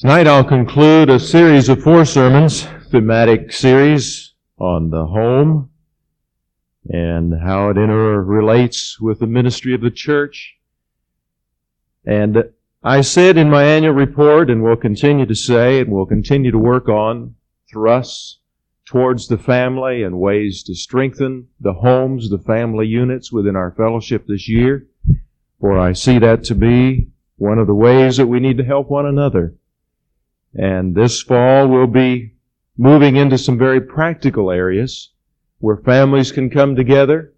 Tonight I'll conclude a series of four sermons, thematic series on the home and how it interrelates with the ministry of the church. And I said in my annual report and will continue to say and will continue to work on thrusts towards the family and ways to strengthen the homes, the family units within our fellowship this year. For I see that to be one of the ways that we need to help one another and this fall we'll be moving into some very practical areas where families can come together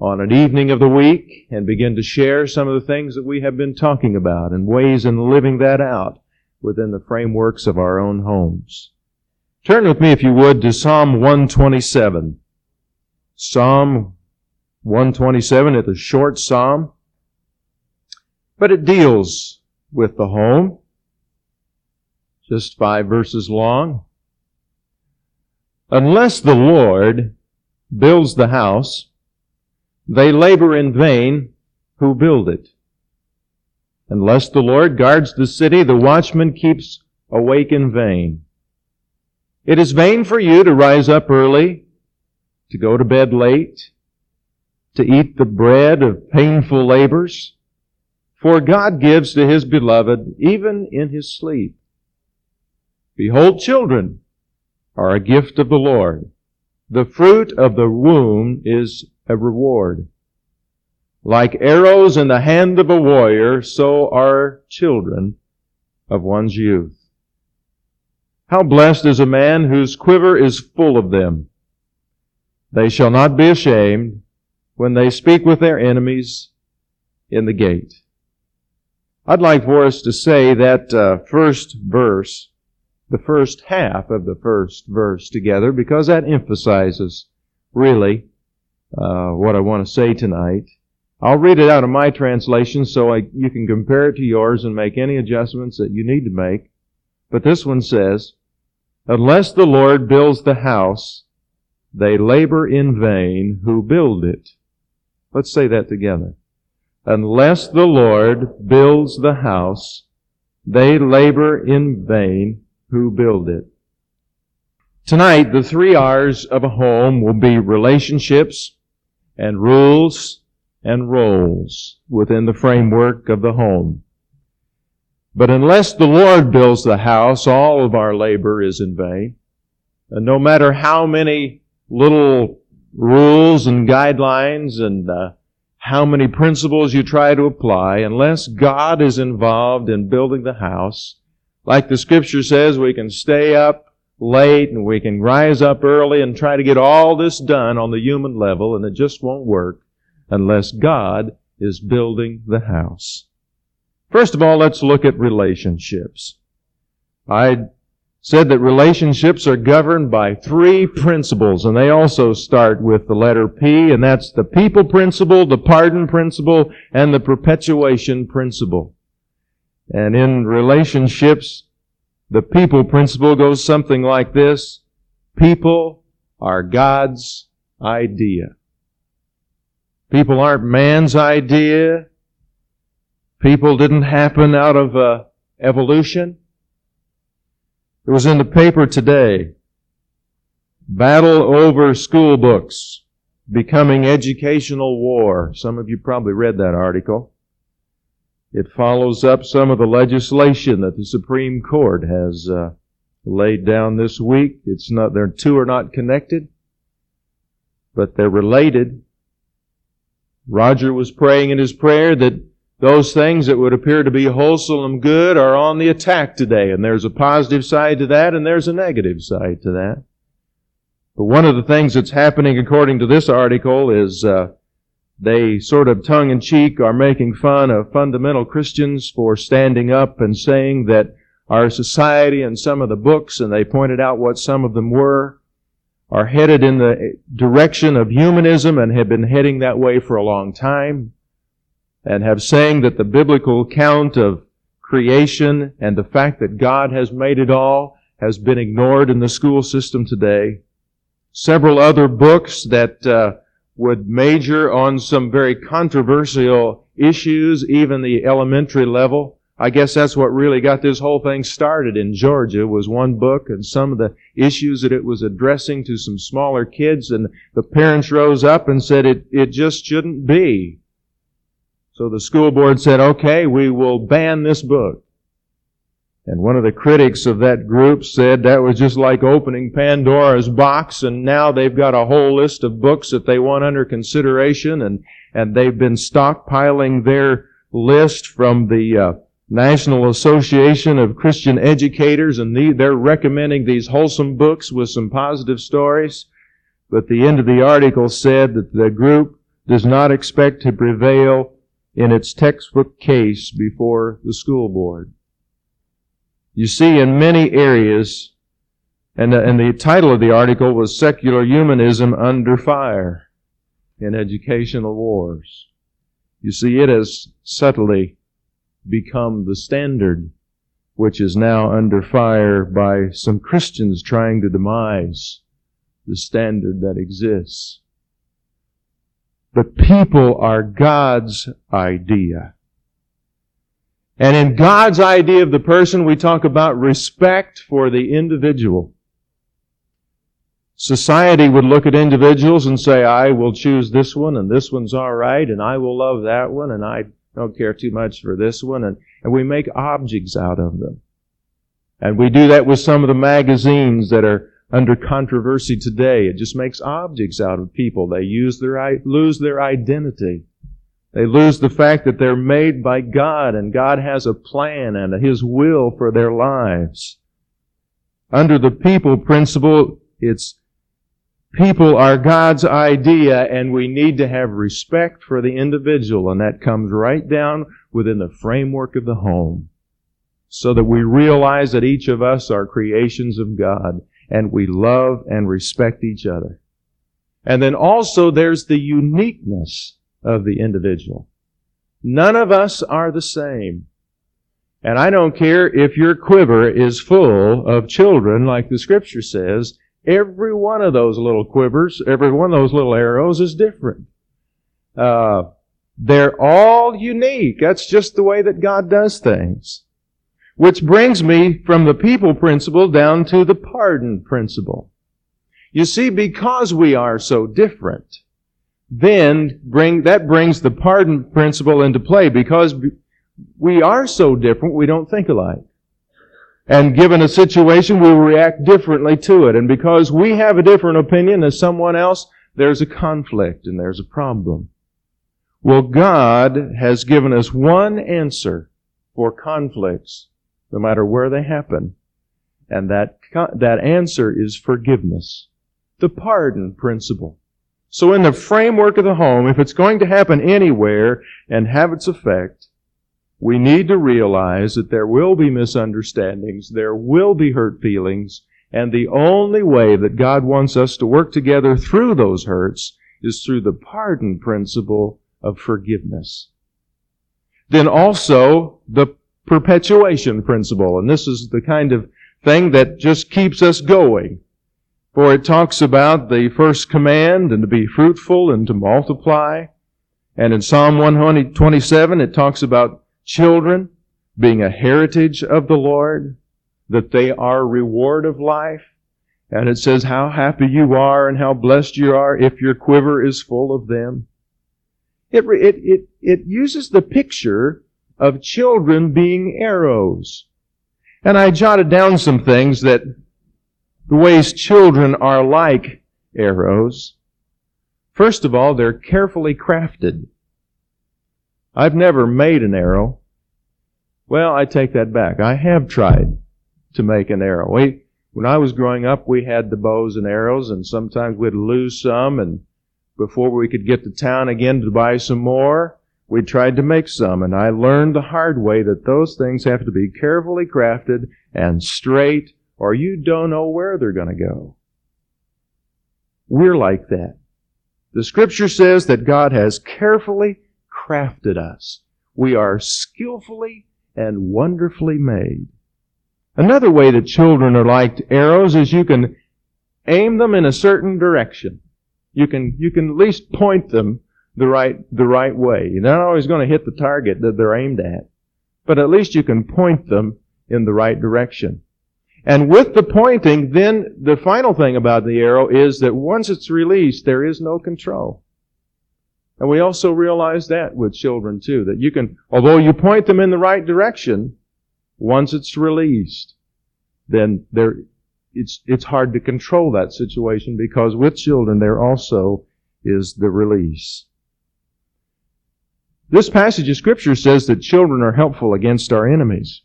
on an evening of the week and begin to share some of the things that we have been talking about and ways in living that out within the frameworks of our own homes. Turn with me, if you would, to Psalm 127. Psalm 127 is a short psalm, but it deals with the home just five verses long. Unless the Lord builds the house, they labor in vain who build it. Unless the Lord guards the city, the watchman keeps awake in vain. It is vain for you to rise up early, to go to bed late, to eat the bread of painful labors, for God gives to His beloved even in His sleep. Behold, children are a gift of the Lord. The fruit of the womb is a reward. Like arrows in the hand of a warrior, so are children of one's youth. How blessed is a man whose quiver is full of them. They shall not be ashamed when they speak with their enemies in the gate. I'd like for us to say that uh, first verse the first half of the first verse together because that emphasizes really uh, what I want to say tonight. I'll read it out of my translation so I, you can compare it to yours and make any adjustments that you need to make. But this one says, Unless the Lord builds the house, they labor in vain who build it. Let's say that together. Unless the Lord builds the house, they labor in vain who build it. Tonight, the three R's of a home will be relationships and rules and roles within the framework of the home. But unless the Lord builds the house, all of our labor is in vain. And no matter how many little rules and guidelines and uh, how many principles you try to apply, unless God is involved in building the house, like the scripture says, we can stay up late and we can rise up early and try to get all this done on the human level and it just won't work unless God is building the house. First of all, let's look at relationships. I said that relationships are governed by three principles, and they also start with the letter P, and that's the people principle, the pardon principle, and the perpetuation principle. And in relationships, the people principle goes something like this. People are God's idea. People aren't man's idea. People didn't happen out of uh, evolution. It was in the paper today. Battle over school books. Becoming educational war. Some of you probably read that article. It follows up some of the legislation that the Supreme Court has uh, laid down this week. It's not, their two are not connected, but they're related. Roger was praying in his prayer that those things that would appear to be wholesome and good are on the attack today, and there's a positive side to that, and there's a negative side to that. But one of the things that's happening, according to this article, is uh, they sort of tongue in cheek are making fun of fundamental Christians for standing up and saying that our society and some of the books, and they pointed out what some of them were, are headed in the direction of humanism and have been heading that way for a long time, and have saying that the biblical account of creation and the fact that God has made it all has been ignored in the school system today. Several other books that uh, would major on some very controversial issues, even the elementary level, I guess that's what really got this whole thing started in Georgia was one book and some of the issues that it was addressing to some smaller kids and the parents rose up and said it, it just shouldn't be. So the school board said, okay, we will ban this book. And one of the critics of that group said that was just like opening Pandora's box and now they've got a whole list of books that they want under consideration and, and they've been stockpiling their list from the uh, National Association of Christian Educators, and the, they're recommending these wholesome books with some positive stories. But the end of the article said that the group does not expect to prevail in its textbook case before the school board. You see, in many areas, and, and the title of the article was Secular Humanism Under Fire in Educational Wars. You see, it has subtly become the standard, which is now under fire by some Christians trying to demise the standard that exists. But people are God's idea. And in God's idea of the person, we talk about respect for the individual. Society would look at individuals and say, I will choose this one and this one's alright and I will love that one and I don't care too much for this one, and, and we make objects out of them. And we do that with some of the magazines that are under controversy today. It just makes objects out of people. They use their, lose their identity. They lose the fact that they're made by God and God has a plan and His will for their lives. Under the people principle, it's people are God's idea and we need to have respect for the individual and that comes right down within the framework of the home. So that we realize that each of us are creations of God and we love and respect each other. And then also there's the uniqueness of the individual. None of us are the same. And I don't care if your quiver is full of children like the scripture says, Every one of those little quivers, every one of those little arrows is different. Uh, they're all unique. That's just the way that God does things. Which brings me from the people principle down to the pardon principle. You see, because we are so different, then bring, that brings the pardon principle into play because we are so different, we don't think alike. And given a situation, we react differently to it. And because we have a different opinion as someone else, there's a conflict and there's a problem. Well, God has given us one answer for conflicts, no matter where they happen. And that, that answer is forgiveness. The pardon principle. So in the framework of the home, if it's going to happen anywhere and have its effect, we need to realize that there will be misunderstandings, there will be hurt feelings, and the only way that God wants us to work together through those hurts is through the pardon principle of forgiveness. Then also the perpetuation principle, and this is the kind of thing that just keeps us going. For it talks about the first command and to be fruitful and to multiply. And in Psalm 127, it talks about children being a heritage of the Lord, that they are reward of life. And it says how happy you are and how blessed you are if your quiver is full of them. It, it, it, it uses the picture of children being arrows. And I jotted down some things that the ways children are like arrows. First of all, they're carefully crafted. I've never made an arrow. Well, I take that back. I have tried to make an arrow. We, when I was growing up, we had the bows and arrows, and sometimes we'd lose some, and before we could get to town again to buy some more, we tried to make some, and I learned the hard way that those things have to be carefully crafted and straight, or you don't know where they're going to go. We're like that. The scripture says that God has carefully crafted us. We are skillfully and wonderfully made. Another way that children are like arrows is you can aim them in a certain direction. You can, you can at least point them the right, the right way. You're not always going to hit the target that they're aimed at. but at least you can point them in the right direction. And with the pointing, then the final thing about the arrow is that once it's released, there is no control. And we also realize that with children too, that you can, although you point them in the right direction, once it's released, then there, it's, it's hard to control that situation because with children there also is the release. This passage of scripture says that children are helpful against our enemies.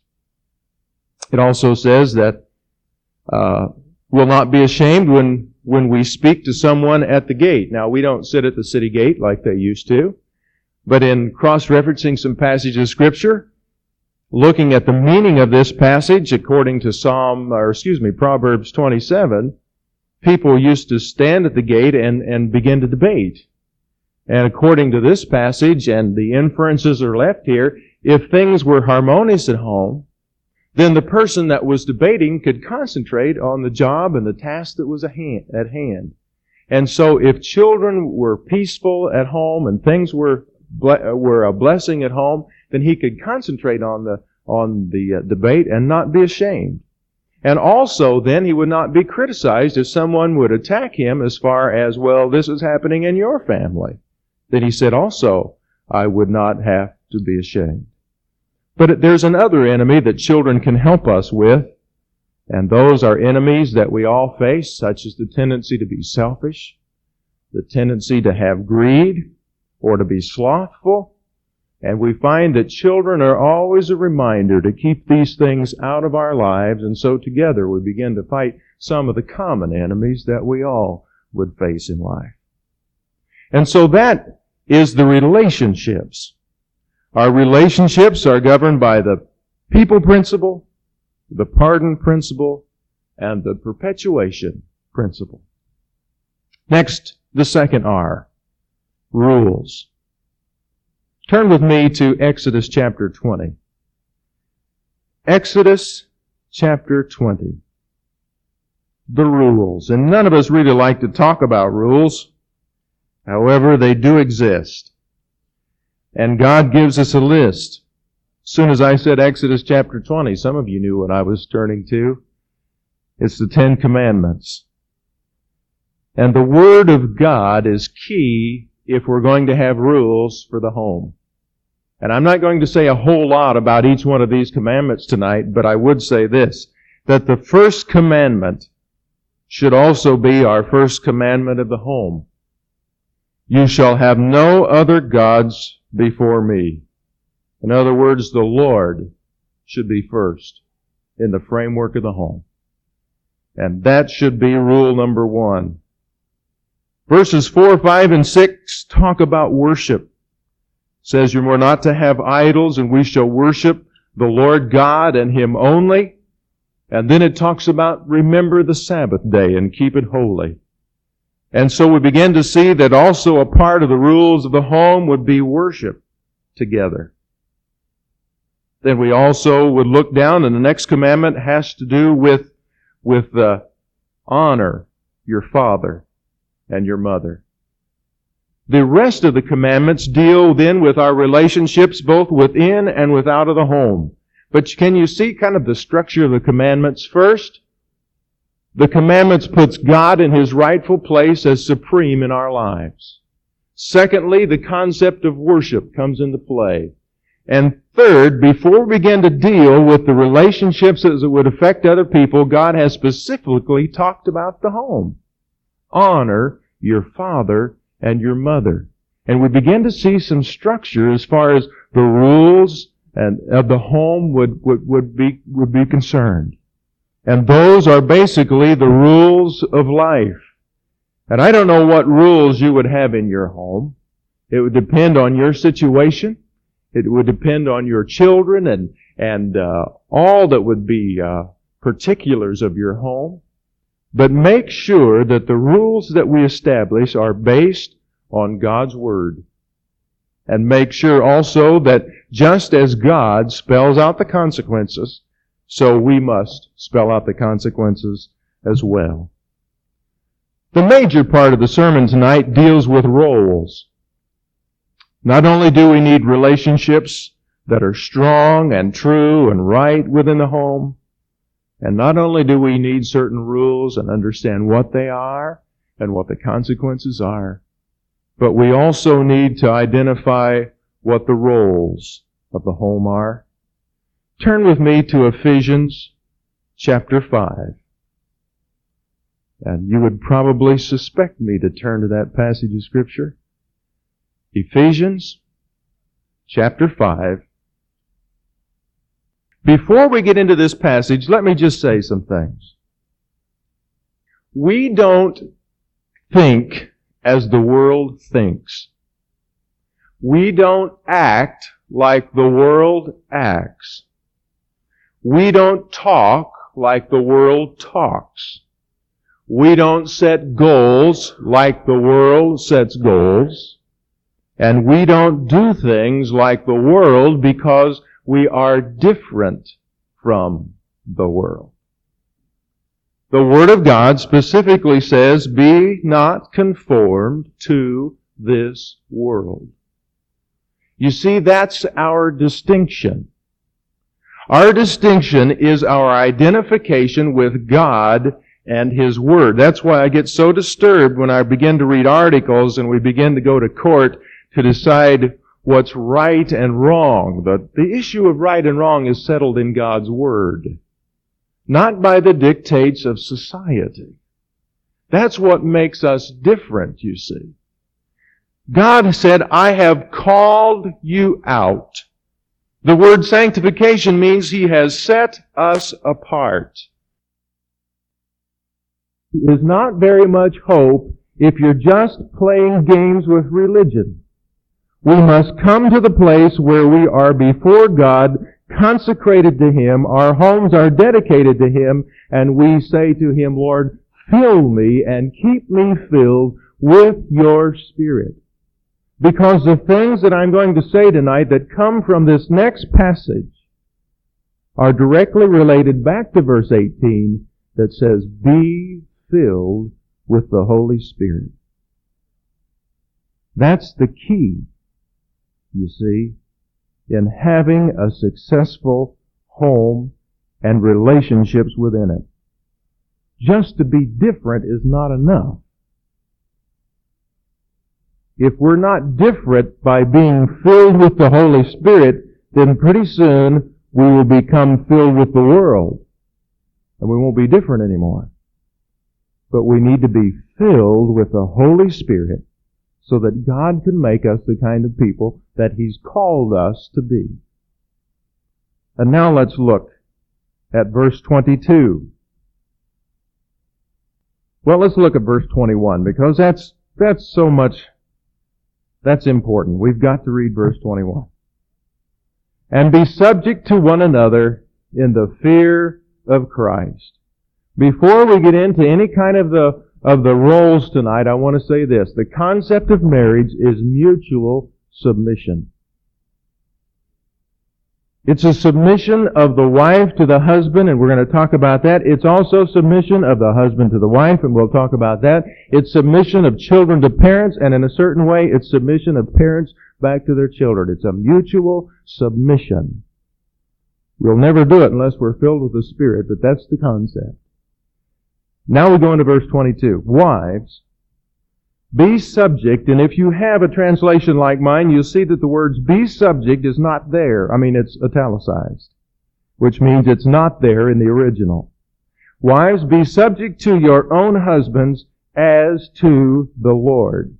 It also says that uh, we'll not be ashamed when when we speak to someone at the gate. Now we don't sit at the city gate like they used to, but in cross-referencing some passages of scripture, looking at the meaning of this passage according to Psalm or excuse me Proverbs 27, people used to stand at the gate and and begin to debate. And according to this passage, and the inferences are left here, if things were harmonious at home, then the person that was debating could concentrate on the job and the task that was at hand. And so if children were peaceful at home and things were, were a blessing at home, then he could concentrate on the, on the uh, debate and not be ashamed. And also, then he would not be criticized if someone would attack him as far as, well, this is happening in your family. Then he said also, I would not have to be ashamed. But there's another enemy that children can help us with, and those are enemies that we all face, such as the tendency to be selfish, the tendency to have greed, or to be slothful. And we find that children are always a reminder to keep these things out of our lives, and so together we begin to fight some of the common enemies that we all would face in life. And so that is the relationships. Our relationships are governed by the people principle, the pardon principle, and the perpetuation principle. Next, the second R. Rules. Turn with me to Exodus chapter 20. Exodus chapter 20. The rules. And none of us really like to talk about rules. However, they do exist. And God gives us a list. As soon as I said Exodus chapter 20, some of you knew what I was turning to. It's the Ten Commandments. And the Word of God is key if we're going to have rules for the home. And I'm not going to say a whole lot about each one of these commandments tonight, but I would say this, that the first commandment should also be our first commandment of the home. You shall have no other gods before me. In other words, the Lord should be first in the framework of the home. And that should be rule number one. Verses 4, 5, and 6 talk about worship. It says you are not to have idols and we shall worship the Lord God and Him only. And then it talks about remember the Sabbath day and keep it holy. And so we begin to see that also a part of the rules of the home would be worship together. Then we also would look down and the next commandment has to do with, with the honor your father and your mother. The rest of the commandments deal then with our relationships both within and without of the home. But can you see kind of the structure of the commandments first? The commandments puts God in His rightful place as supreme in our lives. Secondly, the concept of worship comes into play. And third, before we begin to deal with the relationships as it would affect other people, God has specifically talked about the home. Honor your father and your mother. And we begin to see some structure as far as the rules and of the home would, would, would be, would be concerned. And those are basically the rules of life. And I don't know what rules you would have in your home. It would depend on your situation. It would depend on your children and, and uh, all that would be uh, particulars of your home. But make sure that the rules that we establish are based on God's Word. And make sure also that just as God spells out the consequences, so we must spell out the consequences as well. The major part of the sermon tonight deals with roles. Not only do we need relationships that are strong and true and right within the home. And not only do we need certain rules and understand what they are and what the consequences are, but we also need to identify what the roles of the home are. Turn with me to Ephesians chapter 5. And you would probably suspect me to turn to that passage of Scripture. Ephesians chapter 5. Before we get into this passage, let me just say some things. We don't think as the world thinks. We don't act like the world acts. We don't talk like the world talks. We don't set goals like the world sets goals. And we don't do things like the world because we are different from the world. The Word of God specifically says, be not conformed to this world. You see, that's our distinction. Our distinction is our identification with God and His Word. That's why I get so disturbed when I begin to read articles and we begin to go to court to decide what's right and wrong. The, the issue of right and wrong is settled in God's Word, not by the dictates of society. That's what makes us different, you see. God said, I have called you out. The word sanctification means He has set us apart. There's not very much hope if you're just playing games with religion. We must come to the place where we are before God, consecrated to Him, our homes are dedicated to Him, and we say to Him, Lord, fill me and keep me filled with your Spirit. Because the things that I'm going to say tonight that come from this next passage are directly related back to verse 18 that says, Be filled with the Holy Spirit. That's the key, you see, in having a successful home and relationships within it. Just to be different is not enough if we're not different by being filled with the Holy Spirit, then pretty soon we will become filled with the world. And we won't be different anymore. But we need to be filled with the Holy Spirit so that God can make us the kind of people that He's called us to be. And now let's look at verse 22. Well, let's look at verse 21 because that's, that's so much that's important. We've got to read verse 21. And be subject to one another in the fear of Christ. Before we get into any kind of the, of the roles tonight, I want to say this. The concept of marriage is mutual submission. It's a submission of the wife to the husband, and we're going to talk about that. It's also submission of the husband to the wife, and we'll talk about that. It's submission of children to parents, and in a certain way, it's submission of parents back to their children. It's a mutual submission. We'll never do it unless we're filled with the Spirit, but that's the concept. Now we go into verse 22. Wives, be subject, and if you have a translation like mine, you'll see that the words be subject is not there. I mean, it's italicized, which means it's not there in the original. Wives, be subject to your own husbands as to the Lord.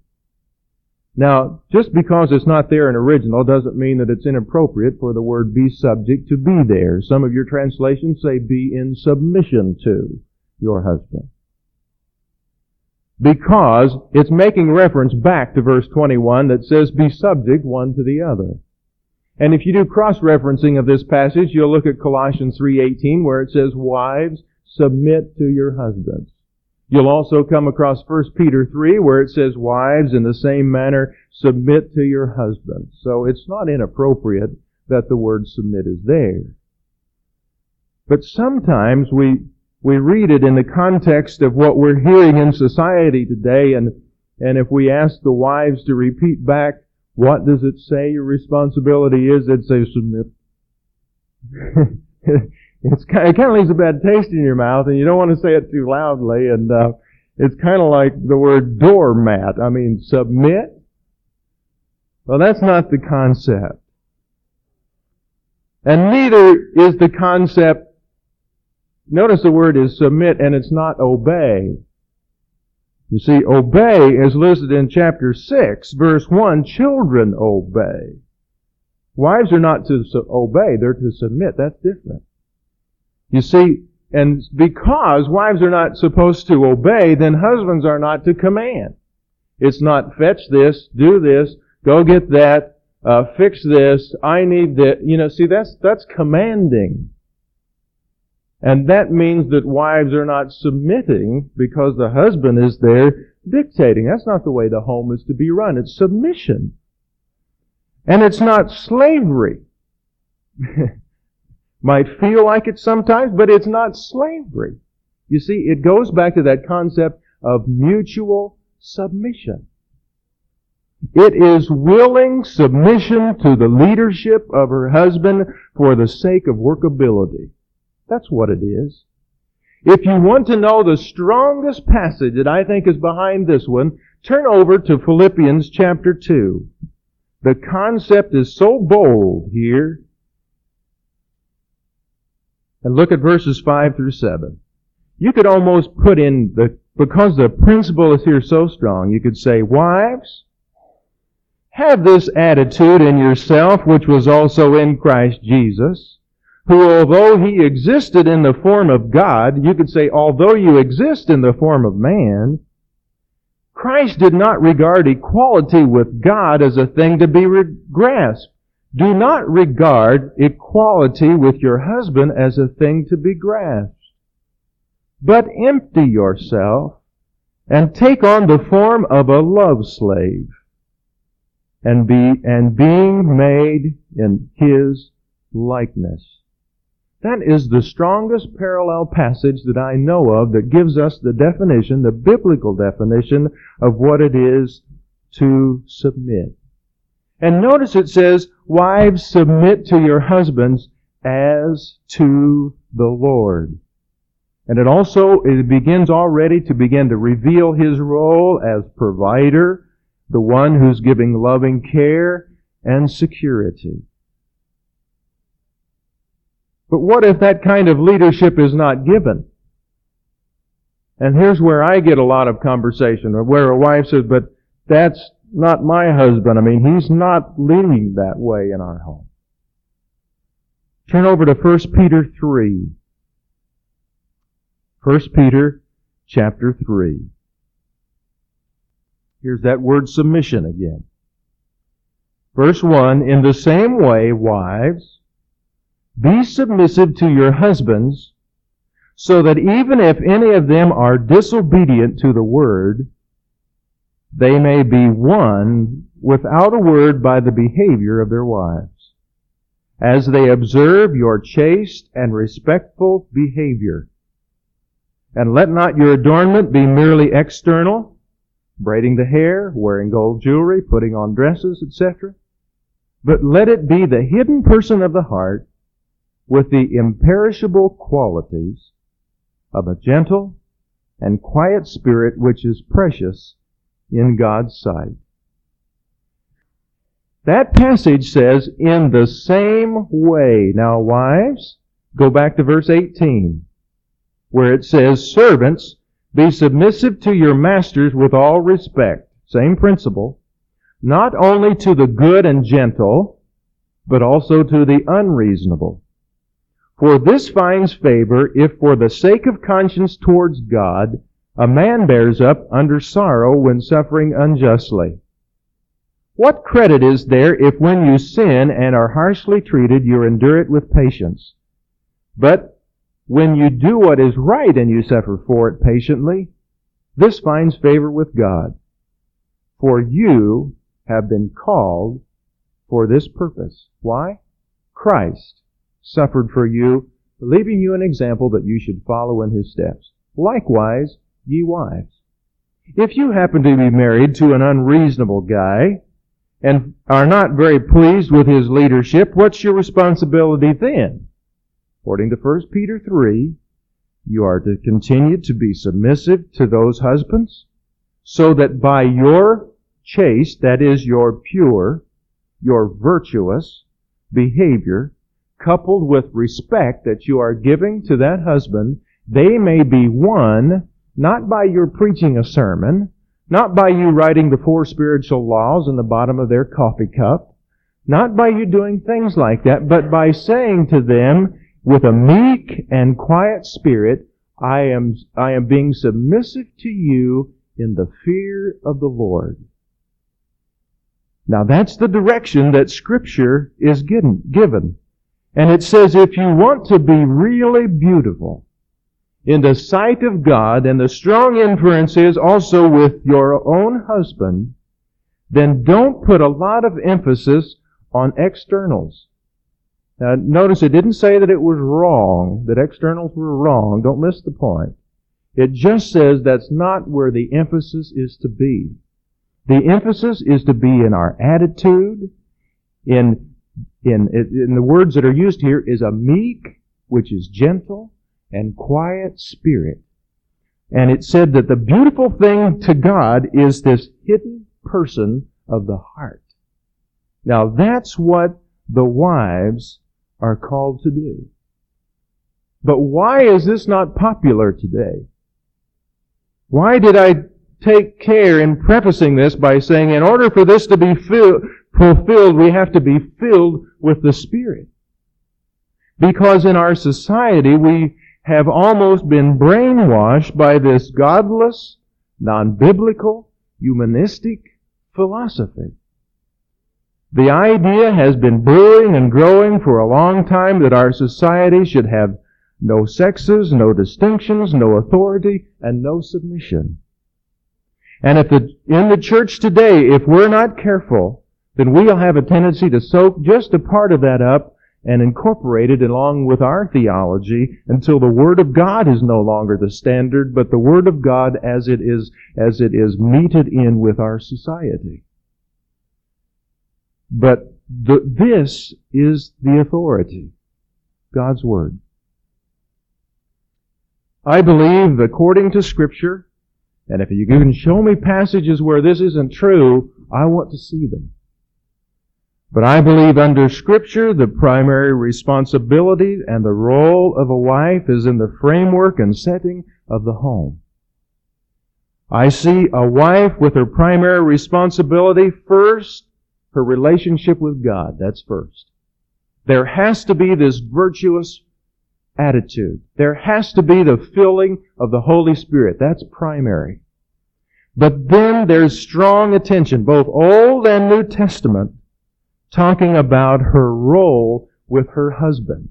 Now, just because it's not there in original doesn't mean that it's inappropriate for the word be subject to be there. Some of your translations say be in submission to your husband because it's making reference back to verse 21 that says, be subject one to the other. And if you do cross-referencing of this passage, you'll look at Colossians 3.18 where it says, wives, submit to your husbands. You'll also come across 1 Peter 3 where it says, wives, in the same manner, submit to your husbands. So it's not inappropriate that the word submit is there. But sometimes we we read it in the context of what we're hearing in society today, and, and if we ask the wives to repeat back What does it say your responsibility is? It says submit. it's kind of, it kind of leaves a bad taste in your mouth, and you don't want to say it too loudly. And uh, it's kind of like the word doormat. I mean, submit. Well, that's not the concept. And neither is the concept, notice the word is submit and it's not obey. You see, obey is listed in chapter 6, verse 1, children obey. Wives are not to obey, they're to submit. That's different. You see, and because wives are not supposed to obey, then husbands are not to command. It's not fetch this, do this, go get that, uh, fix this, I need that. You know, see, that's, that's commanding. And that means that wives are not submitting because the husband is there dictating. That's not the way the home is to be run. It's submission. And it's not slavery. Might feel like it sometimes, but it's not slavery. You see, it goes back to that concept of mutual submission. It is willing submission to the leadership of her husband for the sake of workability. That's what it is. If you want to know the strongest passage that I think is behind this one, turn over to Philippians chapter 2. The concept is so bold here. And look at verses 5 through 7. You could almost put in the, because the principle is here so strong, you could say, wives, have this attitude in yourself, which was also in Christ Jesus, who although he existed in the form of God, you could say, although you exist in the form of man, Christ did not regard equality with God as a thing to be grasped. Do not regard equality with your husband as a thing to be grasped. But empty yourself and take on the form of a love slave and be, and being made in his likeness. That is the strongest parallel passage that I know of that gives us the definition, the biblical definition of what it is to submit. And notice it says, wives submit to your husbands as to the Lord. And it also, it begins already to begin to reveal his role as provider, the one who's giving loving care and security. But what if that kind of leadership is not given? And here's where I get a lot of conversation, where a wife says, but that's not my husband. I mean, he's not leading that way in our home. Turn over to 1 Peter 3. 1 Peter chapter 3. Here's that word submission again. Verse 1, In the same way, wives, be submissive to your husbands, so that even if any of them are disobedient to the word, they may be won without a word by the behavior of their wives, as they observe your chaste and respectful behavior. And let not your adornment be merely external, braiding the hair, wearing gold jewelry, putting on dresses, etc. But let it be the hidden person of the heart with the imperishable qualities of a gentle and quiet spirit which is precious in God's sight. That passage says, in the same way. Now, wives, go back to verse 18, where it says, servants, be submissive to your masters with all respect. Same principle. Not only to the good and gentle, but also to the unreasonable. For this finds favor if for the sake of conscience towards God, a man bears up under sorrow when suffering unjustly. What credit is there if when you sin and are harshly treated, you endure it with patience? But when you do what is right and you suffer for it patiently, this finds favor with God. For you have been called for this purpose. Why? Christ suffered for you, leaving you an example that you should follow in his steps. Likewise, ye wives. If you happen to be married to an unreasonable guy, and are not very pleased with his leadership, what's your responsibility then? According to 1 Peter 3, you are to continue to be submissive to those husbands, so that by your chaste, that is your pure, your virtuous behavior, coupled with respect that you are giving to that husband, they may be won not by your preaching a sermon, not by you writing the four spiritual laws in the bottom of their coffee cup, not by you doing things like that, but by saying to them with a meek and quiet spirit, I am, I am being submissive to you in the fear of the Lord. Now that's the direction that scripture is given, given. And it says if you want to be really beautiful in the sight of God, and the strong inference is also with your own husband, then don't put a lot of emphasis on externals. Now notice it didn't say that it was wrong, that externals were wrong. Don't miss the point. It just says that's not where the emphasis is to be. The emphasis is to be in our attitude, in, in, in the words that are used here is a meek, which is gentle, and quiet spirit. And it said that the beautiful thing to God is this hidden person of the heart. Now that's what the wives are called to do. But why is this not popular today? Why did I take care in prefacing this by saying in order for this to be fulfilled, we have to be filled with the Spirit? Because in our society, we have almost been brainwashed by this godless, non-biblical, humanistic philosophy. The idea has been brewing and growing for a long time that our society should have no sexes, no distinctions, no authority, and no submission. And if the, in the church today, if we're not careful, then we'll have a tendency to soak just a part of that up and incorporate it along with our theology until the Word of God is no longer the standard, but the Word of God as it is, as it is meted in with our society. But the, this is the authority. God's Word. I believe, according to Scripture, and if you can show me passages where this isn't true, I want to see them. But I believe under Scripture, the primary responsibility and the role of a wife is in the framework and setting of the home. I see a wife with her primary responsibility first her relationship with God. That's first. There has to be this virtuous attitude. There has to be the filling of the Holy Spirit. That's primary. But then there's strong attention, both Old and New Testament, talking about her role with her husband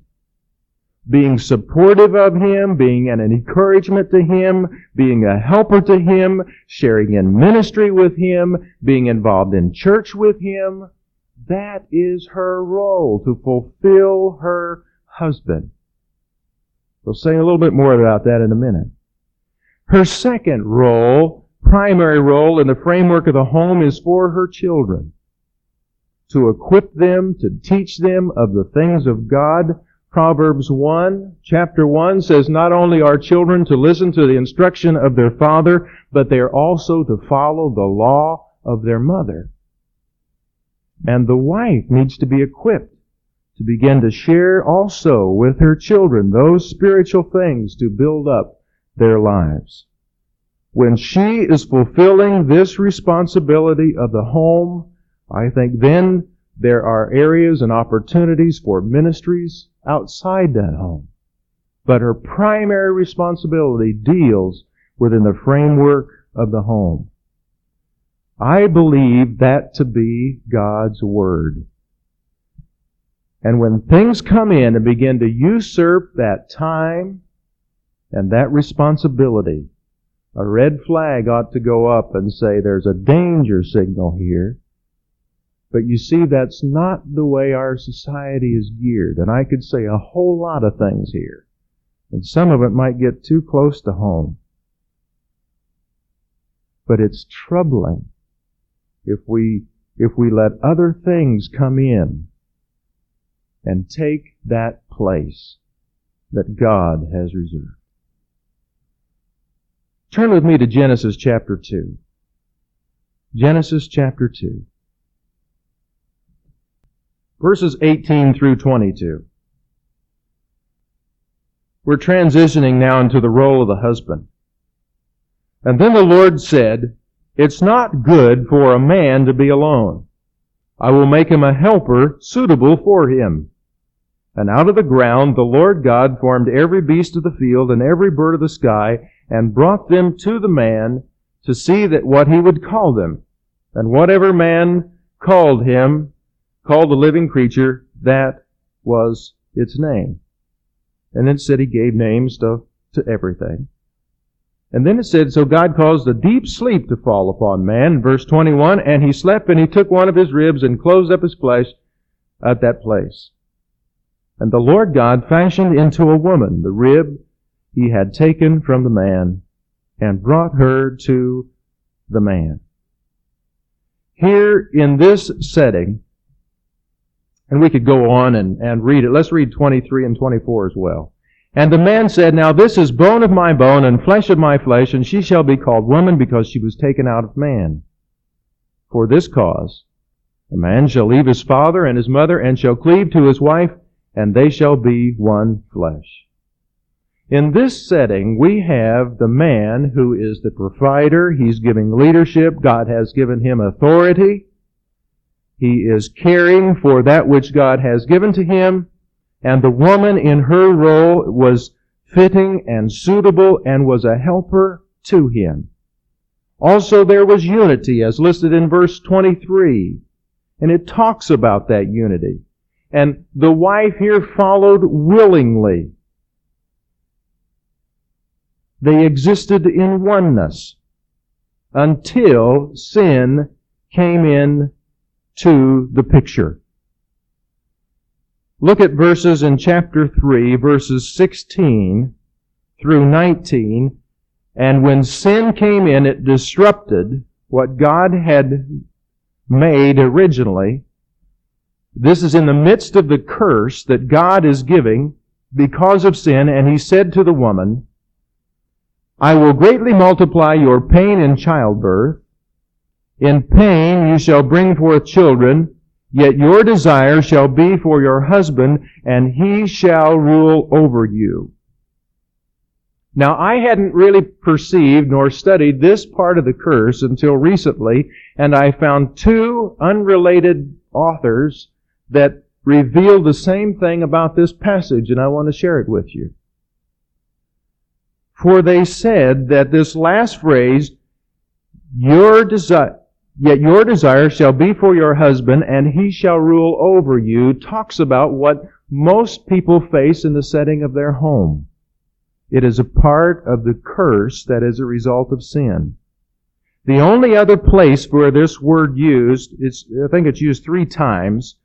being supportive of him, being an encouragement to him, being a helper to him, sharing in ministry with him, being involved in church with him. That is her role, to fulfill her husband. We'll say a little bit more about that in a minute. Her second role, primary role in the framework of the home is for her children. To equip them, to teach them of the things of God, Proverbs 1, chapter 1 says not only are children to listen to the instruction of their father, but they are also to follow the law of their mother. And the wife needs to be equipped to begin to share also with her children those spiritual things to build up their lives. When she is fulfilling this responsibility of the home, I think then there are areas and opportunities for ministries outside that home. But her primary responsibility deals within the framework of the home. I believe that to be God's Word. And when things come in and begin to usurp that time and that responsibility, a red flag ought to go up and say there's a danger signal here but you see, that's not the way our society is geared. And I could say a whole lot of things here. And some of it might get too close to home. But it's troubling if we if we let other things come in and take that place that God has reserved. Turn with me to Genesis chapter 2. Genesis chapter 2. Verses 18 through 22. We're transitioning now into the role of the husband. And then the Lord said, It's not good for a man to be alone. I will make him a helper suitable for him. And out of the ground the Lord God formed every beast of the field and every bird of the sky, and brought them to the man to see that what he would call them. And whatever man called him, called the living creature, that was its name. And then said he gave names to, to everything. And then it said, So God caused a deep sleep to fall upon man, verse 21, and he slept and he took one of his ribs and closed up his flesh at that place. And the Lord God fashioned into a woman the rib he had taken from the man and brought her to the man. Here in this setting, and we could go on and, and read it. Let's read 23 and 24 as well. And the man said, Now this is bone of my bone and flesh of my flesh, and she shall be called woman because she was taken out of man. For this cause, a man shall leave his father and his mother and shall cleave to his wife, and they shall be one flesh. In this setting, we have the man who is the provider. He's giving leadership. God has given him authority. He is caring for that which God has given to him. And the woman in her role was fitting and suitable and was a helper to him. Also there was unity as listed in verse 23. And it talks about that unity. And the wife here followed willingly. They existed in oneness until sin came in to the picture. Look at verses in chapter 3, verses 16 through 19. And when sin came in, it disrupted what God had made originally. This is in the midst of the curse that God is giving because of sin, and he said to the woman, I will greatly multiply your pain in childbirth. In pain you shall bring forth children, yet your desire shall be for your husband, and he shall rule over you. Now, I hadn't really perceived nor studied this part of the curse until recently, and I found two unrelated authors that reveal the same thing about this passage, and I want to share it with you. For they said that this last phrase, your desire, yet your desire shall be for your husband, and he shall rule over you, talks about what most people face in the setting of their home. It is a part of the curse that is a result of sin. The only other place where this word used, I think it's used three times,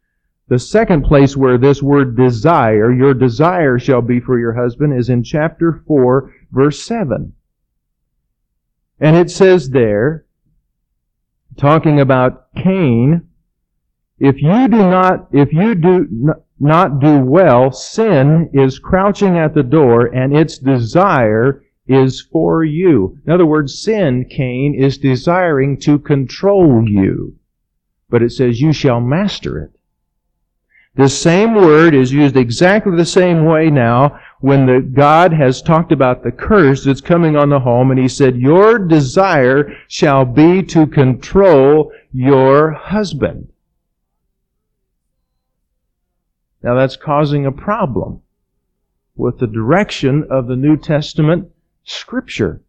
the second place where this word desire, your desire shall be for your husband, is in chapter 4, verse 7. And it says there, talking about Cain, if you do not, if you do not do well, sin is crouching at the door and its desire is for you. In other words, sin, Cain, is desiring to control you. But it says you shall master it. This same word is used exactly the same way now when the God has talked about the curse that's coming on the home and he said, your desire shall be to control your husband. Now that's causing a problem with the direction of the New Testament scripture.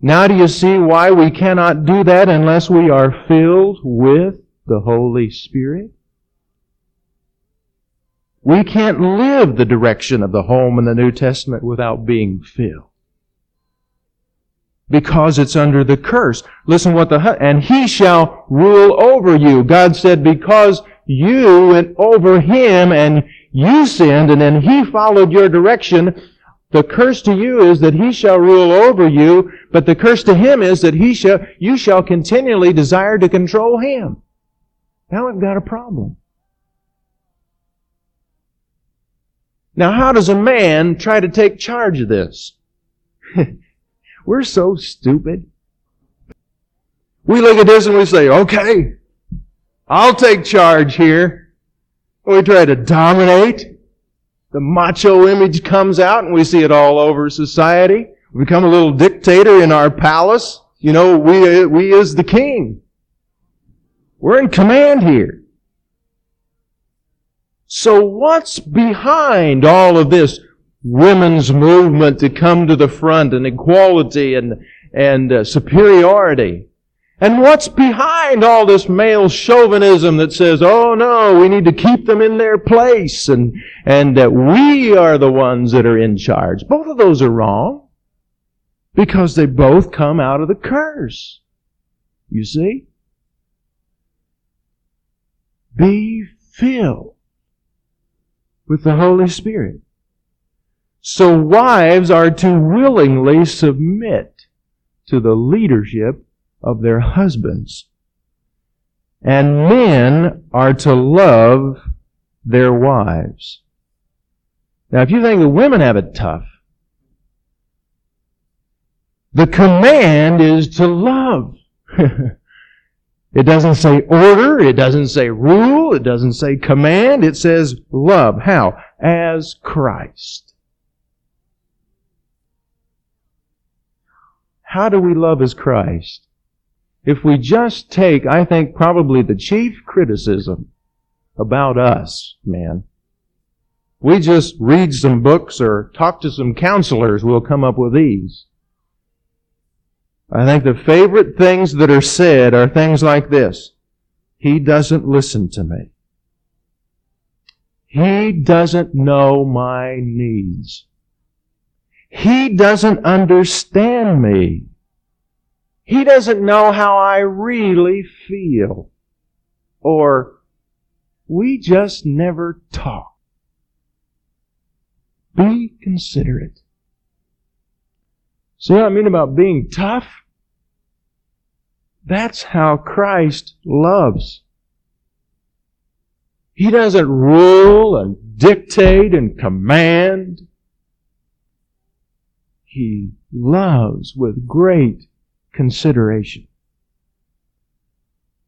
Now do you see why we cannot do that unless we are filled with the Holy Spirit? We can't live the direction of the home in the New Testament without being filled. Because it's under the curse. Listen what the, and he shall rule over you. God said, because you went over him and you sinned and then he followed your direction, the curse to you is that he shall rule over you, but the curse to him is that he shall, you shall continually desire to control him. Now we've got a problem. Now, how does a man try to take charge of this? We're so stupid. We look at this and we say, okay, I'll take charge here. We try to dominate. The macho image comes out and we see it all over society. We become a little dictator in our palace. You know, we, we is the king. We're in command here. So what's behind all of this women's movement to come to the front and equality and, and uh, superiority? And what's behind all this male chauvinism that says, oh no, we need to keep them in their place and, and that we are the ones that are in charge? Both of those are wrong because they both come out of the curse. You see? Be filled with the Holy Spirit. So wives are to willingly submit to the leadership of their husbands. And men are to love their wives. Now, if you think the women have it tough, the command is to love. it doesn't say order, it doesn't say rule, it doesn't say command, it says love. How? As Christ. How do we love as Christ? if we just take, I think, probably the chief criticism about us, man, we just read some books or talk to some counselors, we'll come up with these. I think the favorite things that are said are things like this. He doesn't listen to me. He doesn't know my needs. He doesn't understand me. He doesn't know how I really feel. Or, we just never talk. Be considerate. See what I mean about being tough? That's how Christ loves. He doesn't rule and dictate and command. He loves with great consideration.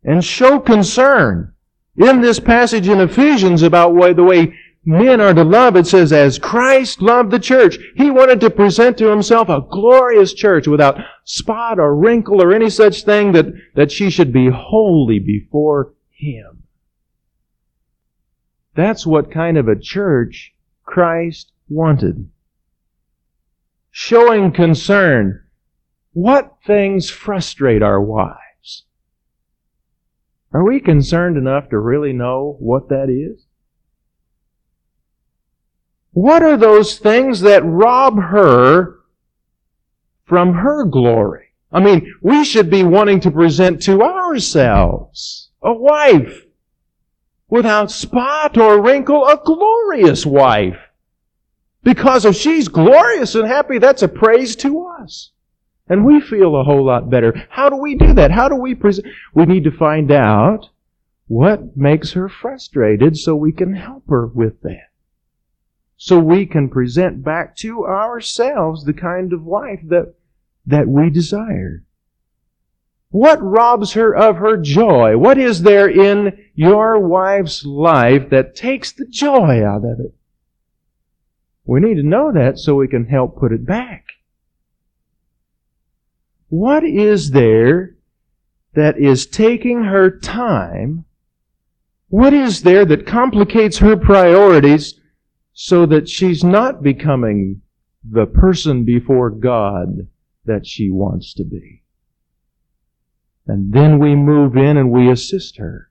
And show concern. In this passage in Ephesians about the way men are to love, it says, as Christ loved the church, He wanted to present to Himself a glorious church without spot or wrinkle or any such thing that, that she should be holy before Him. That's what kind of a church Christ wanted. Showing concern what things frustrate our wives? Are we concerned enough to really know what that is? What are those things that rob her from her glory? I mean, we should be wanting to present to ourselves a wife without spot or wrinkle, a glorious wife. Because if she's glorious and happy, that's a praise to us. And we feel a whole lot better. How do we do that? How do we present? We need to find out what makes her frustrated so we can help her with that. So we can present back to ourselves the kind of life that, that we desire. What robs her of her joy? What is there in your wife's life that takes the joy out of it? We need to know that so we can help put it back. What is there that is taking her time? What is there that complicates her priorities so that she's not becoming the person before God that she wants to be? And then we move in and we assist her.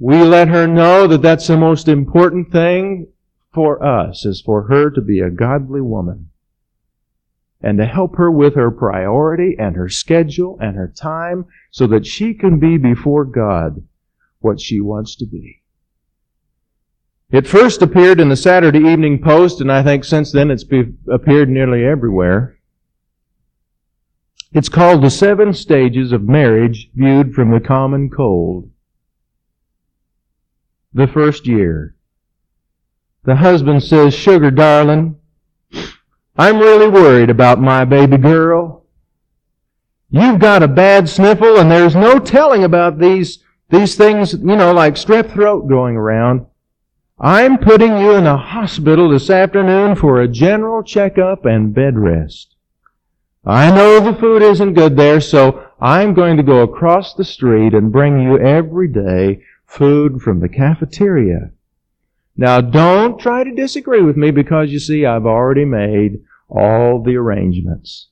We let her know that that's the most important thing for us is for her to be a godly woman and to help her with her priority and her schedule and her time so that she can be before God what she wants to be. It first appeared in the Saturday Evening Post, and I think since then it's be- appeared nearly everywhere. It's called The Seven Stages of Marriage Viewed from the Common Cold. the first year. The husband says, Sugar darling, I'm really worried about my baby girl. You've got a bad sniffle and there's no telling about these, these things, you know, like strep throat going around. I'm putting you in a hospital this afternoon for a general checkup and bed rest. I know the food isn't good there, so I'm going to go across the street and bring you every day food from the cafeteria. Now don't try to disagree with me because you see I've already made all the arrangements.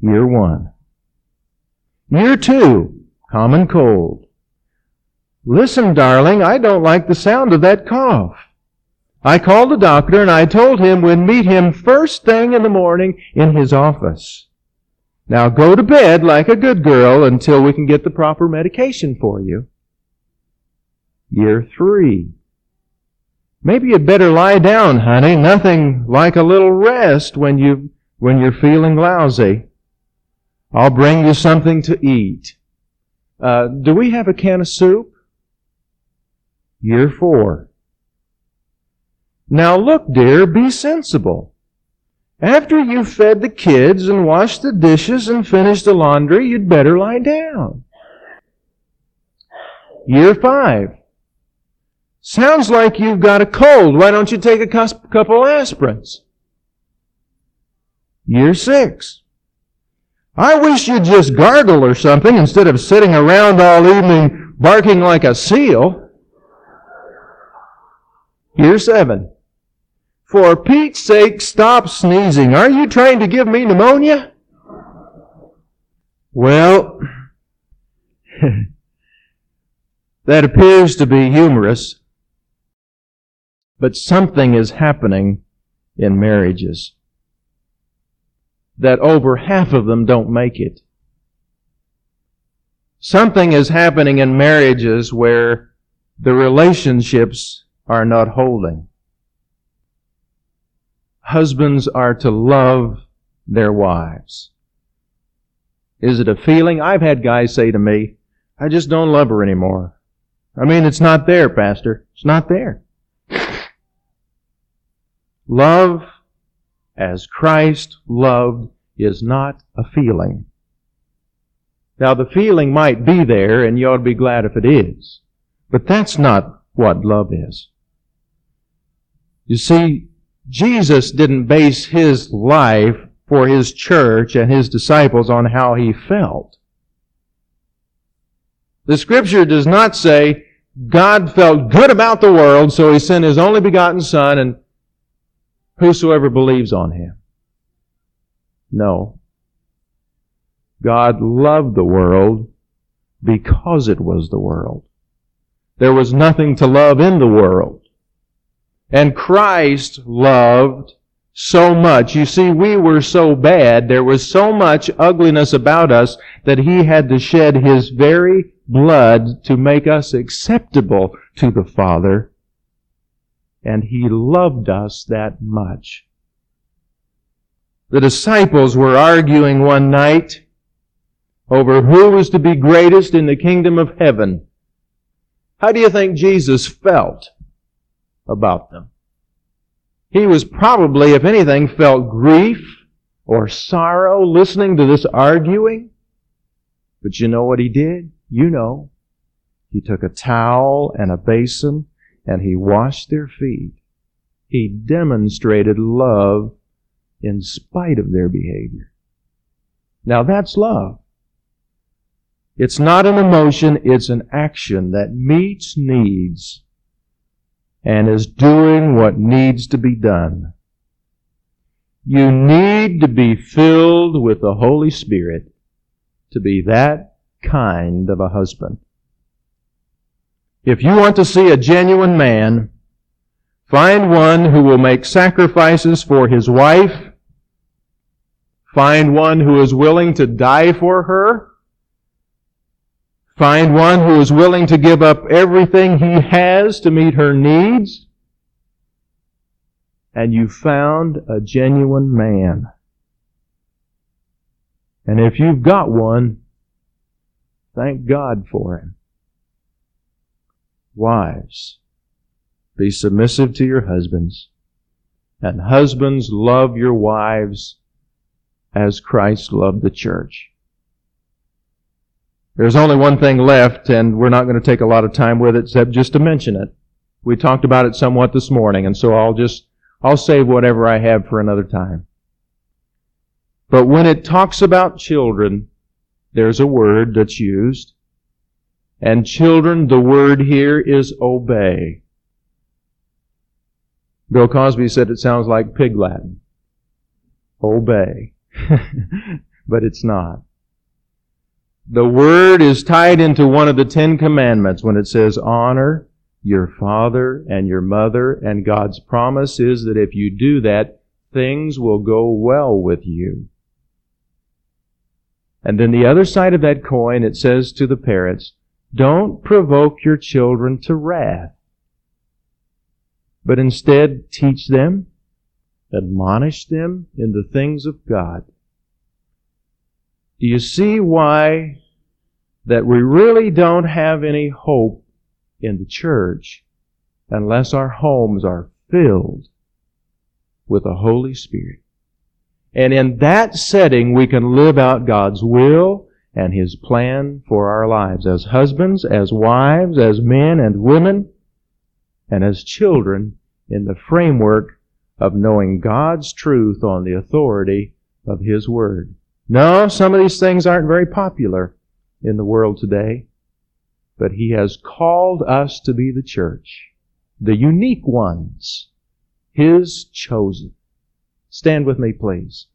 Year one. Year two, common cold. Listen, darling, I don't like the sound of that cough. I called the doctor and I told him we'd meet him first thing in the morning in his office. Now go to bed like a good girl until we can get the proper medication for you. Year three. Maybe you'd better lie down, honey. Nothing like a little rest when you, when you're feeling lousy. I'll bring you something to eat. Uh, do we have a can of soup? Year four. Now look, dear, be sensible. After you've fed the kids and washed the dishes and finished the laundry, you'd better lie down. Year five. Sounds like you've got a cold. Why don't you take a couple aspirins? Year six. I wish you'd just gargle or something instead of sitting around all evening barking like a seal. Year seven. For Pete's sake, stop sneezing. Are you trying to give me pneumonia? Well, that appears to be humorous, but something is happening in marriages that over half of them don't make it. Something is happening in marriages where the relationships are not holding. Husbands are to love their wives. Is it a feeling? I've had guys say to me, I just don't love her anymore. I mean, it's not there, Pastor. It's not there. Love as Christ loved is not a feeling. Now the feeling might be there and you ought to be glad if it is. But that's not what love is. You see, Jesus didn't base his life for his church and his disciples on how he felt. The scripture does not say God felt good about the world, so he sent his only begotten son and whosoever believes on him. No. God loved the world because it was the world. There was nothing to love in the world. And Christ loved so much. You see, we were so bad, there was so much ugliness about us that He had to shed His very blood to make us acceptable to the Father. And He loved us that much. The disciples were arguing one night over who was to be greatest in the kingdom of heaven. How do you think Jesus felt? About them. He was probably, if anything, felt grief or sorrow listening to this arguing. But you know what he did? You know. He took a towel and a basin and he washed their feet. He demonstrated love in spite of their behavior. Now that's love. It's not an emotion, it's an action that meets needs and is doing what needs to be done. You need to be filled with the Holy Spirit to be that kind of a husband. If you want to see a genuine man, find one who will make sacrifices for his wife, find one who is willing to die for her, Find one who is willing to give up everything he has to meet her needs. And you found a genuine man. And if you've got one, thank God for him. Wives, be submissive to your husbands, and husbands, love your wives as Christ loved the church. There's only one thing left, and we're not going to take a lot of time with it except just to mention it. We talked about it somewhat this morning, and so I'll just, I'll save whatever I have for another time. But when it talks about children, there's a word that's used. And children, the word here is obey. Bill Cosby said it sounds like pig Latin. Obey. but it's not. The word is tied into one of the Ten Commandments when it says honor your father and your mother, and God's promise is that if you do that, things will go well with you. And then the other side of that coin, it says to the parents, don't provoke your children to wrath, but instead teach them, admonish them in the things of God. Do you see why that we really don't have any hope in the church unless our homes are filled with the Holy Spirit? And in that setting, we can live out God's will and His plan for our lives as husbands, as wives, as men and women, and as children in the framework of knowing God's truth on the authority of His Word. No, some of these things aren't very popular in the world today, but He has called us to be the church, the unique ones, His chosen. Stand with me, please.